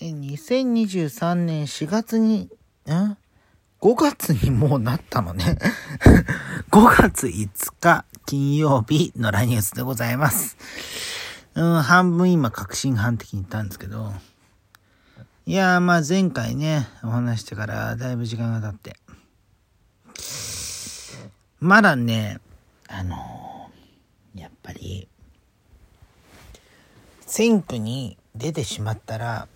2023年4月に、ん ?5 月にもうなったのね。5月5日金曜日のラニュースでございます。うん、半分今確信犯的に言ったんですけど。いやー、まあ前回ね、お話してからだいぶ時間が経って。まだね、あのー、やっぱり、選挙に出てしまったら、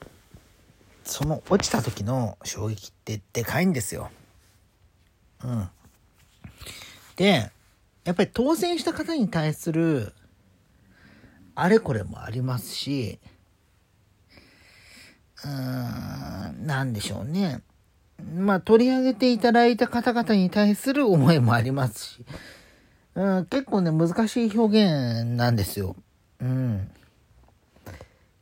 その落ちた時の衝撃ってでかいんですよ。うん。で、やっぱり当選した方に対する、あれこれもありますし、うーん、なんでしょうね。まあ、取り上げていただいた方々に対する思いもありますし、うん、結構ね、難しい表現なんですよ。うん。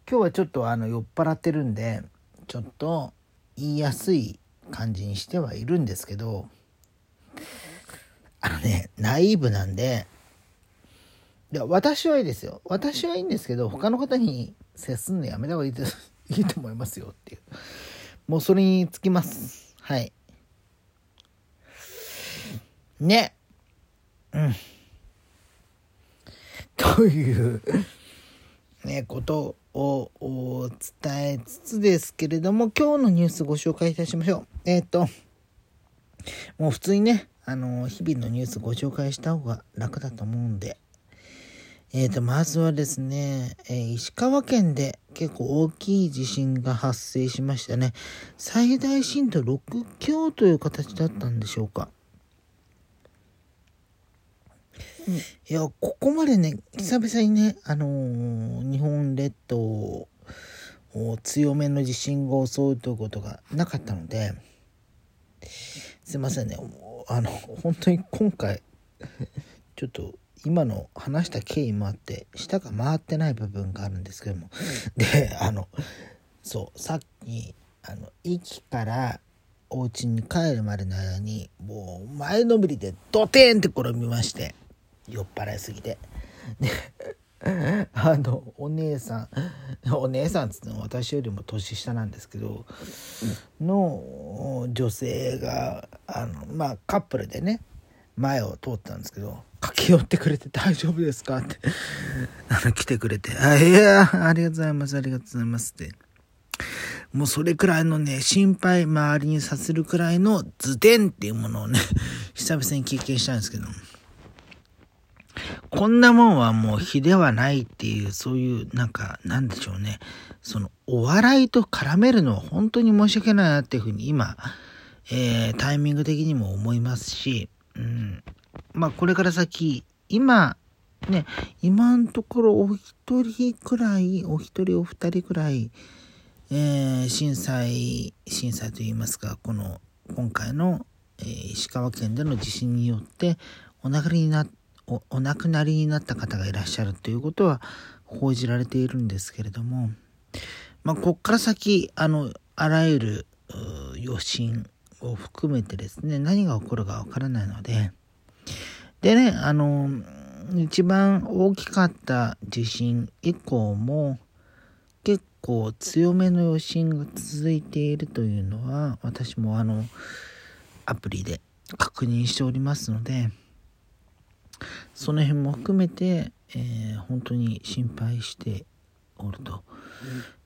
今日はちょっとあの、酔っ払ってるんで、ちょっと言いやすい感じにしてはいるんですけど、あのね、ナイーブなんで、いや、私はいいですよ。私はいいんですけど、他の方に接すんのやめた方がいい。と思いますよっていう。もうそれにつきます。はい。ね。うん。という、ね、ことを伝えつつですけれども、今日のニュースご紹介いたしましょう。えっ、ー、と、もう普通にね、あの、日々のニュースご紹介した方が楽だと思うんで、えっ、ー、と、まずはですね、えー、石川県で結構大きい地震が発生しましたね。最大震度6強という形だったんでしょうか。いや、ここまでね、久々にね、あのー、日本列島を強めの地震が襲うということがなかったので、すいませんね、あの、本当に今回、ちょっと今の話した経緯もあって、舌が回ってない部分があるんですけども、で、あの、そう、さっき、あの、駅からお家に帰るまでの間に、もう前のめりでドテンって転びまして、酔っ払いすぎて。で、あの、お姉さん、お姉さんっつってのは私よりも年下なんですけど、の女性が、あの、まあカップルでね、前を通ったんですけど、駆け寄ってくれて大丈夫ですかって、あの、来てくれて、あ、いや、ありがとうございます、ありがとうございますって。もうそれくらいのね、心配周りにさせるくらいの図典っていうものをね、久々に経験したんですけど、こんなもんはもう比ではないっていう、そういう、なんか、なんでしょうね。その、お笑いと絡めるのは本当に申し訳ないなっていうふうに今、えー、タイミング的にも思いますし、うん。まあ、これから先、今、ね、今のところお一人くらい、お一人お二人くらい、えー、震災、震災といいますか、この、今回の、えー、石川県での地震によって、お亡くなりになっておお亡くなりになった方がいらっしゃるということは報じられているんですけれども、まあ、こっから先、あの、あらゆる余震を含めてですね、何が起こるかわからないので、でね、あの、一番大きかった地震以降も、結構強めの余震が続いているというのは、私もあの、アプリで確認しておりますので、その辺も含めて、えー、本当に心配しておると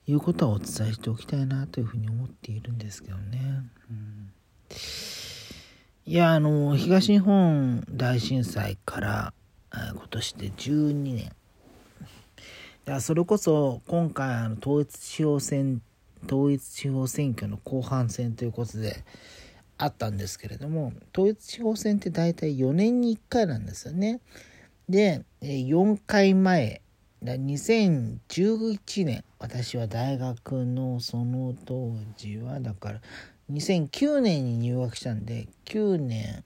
いうことはお伝えしておきたいなというふうに思っているんですけどね。うん、いや、あの、東日本大震災から、え今年で12年。だからそれこそ今回あの統一地方選統一地方選挙の後半戦ということで、あったんですけれども、統一地方選って大体4年に1回なんですよね。で、4回前、2011年、私は大学のその当時は、だから、2009年に入学したんで、9年、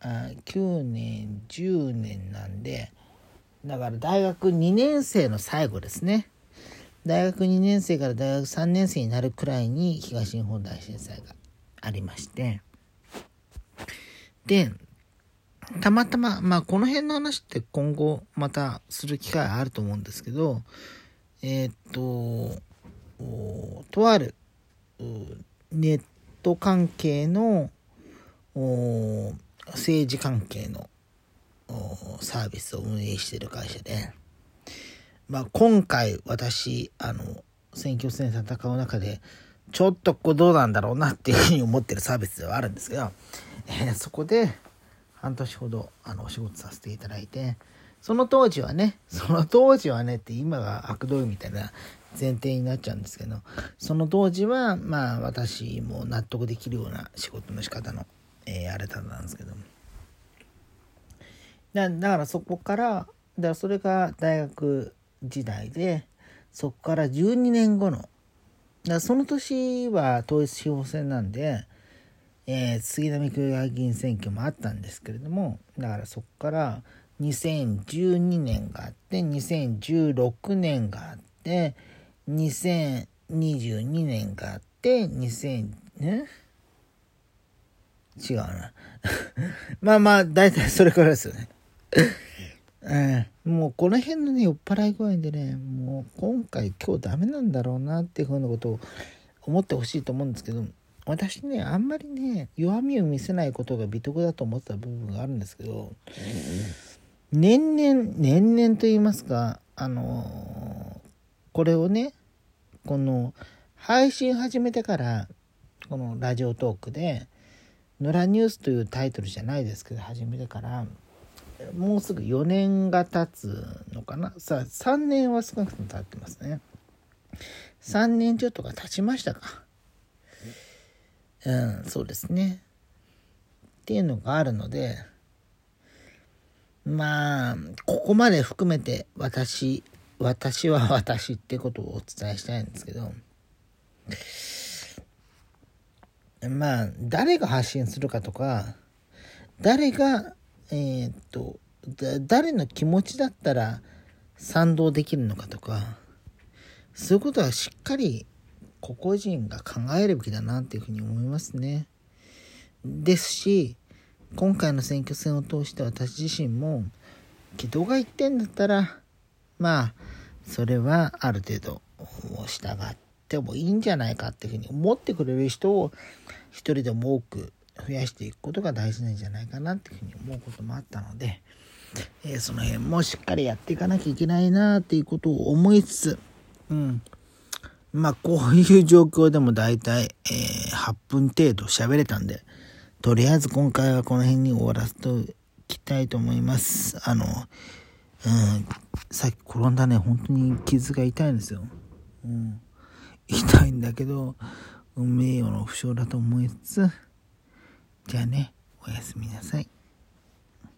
あ9年、10年なんで、だから大学2年生の最後ですね。大学2年生から大学3年生になるくらいに東日本大震災がありまして、で、たまたま、まあこの辺の話って今後またする機会あると思うんですけど、えー、っと、とあるネット関係の政治関係のサービスを運営している会社で、まあ、今回私あの選挙戦戦う中でちょっとここどうなんだろうなっていうふうに思ってるサービスではあるんですけど、えー、そこで半年ほどあのお仕事させていただいてその当時はねその当時はねって今が悪どいみたいな前提になっちゃうんですけどその当時はまあ私も納得できるような仕事の仕方の、えー、あれだったんですけど。だだからそこからだからそれが大学時代でそこから12年後のだその年は統一地方選なんで、えー、杉並区議会議員選挙もあったんですけれどもだからそこから2012年があって2016年があって2022年があって2000ね違うな。まあまあ大体それからですよね。えー、もうこの辺のね酔っ払い具合でねもう今回今日ダメなんだろうなっていうふうなことを思ってほしいと思うんですけど私ねあんまりね弱みを見せないことが美徳だと思ってた部分があるんですけど、年々年々と言いますかあのこれをねこの配信始めてからこのラジオトークで「野良ニュース」というタイトルじゃないですけど始めてからもうすぐ4年が経つのかな？さあ3年は少なくとも経ってますね。3年ちょっとが経ちましたか。うんそうですね。っていうのがあるのでまあここまで含めて私私は私ってことをお伝えしたいんですけどまあ誰が発信するかとか誰がえー、っと誰の気持ちだったら賛同できるのかとかそういうことはしっかり個々人が考えるべきだなっていうふうに思いますね。ですし今回の選挙戦を通して私自身も軌道が言ってんだったらまあそれはある程度従ってもいいんじゃないかっていうふうに思ってくれる人を一人でも多く増やしていくことが大事なんじゃないかなっていうふうに思うこともあったので、えー、その辺もしっかりやっていかなきゃいけないなっていうことを思いつつ、うん。まあ、こういう状況でも大体、えー、8分程度喋れたんで、とりあえず今回はこの辺に終わらせておきたいと思います。あの、うん、さっき転んだね、本当に傷が痛いんですよ。うん。痛いんだけど、名誉の負傷だと思いつつ、じゃあね、おやすみなさい。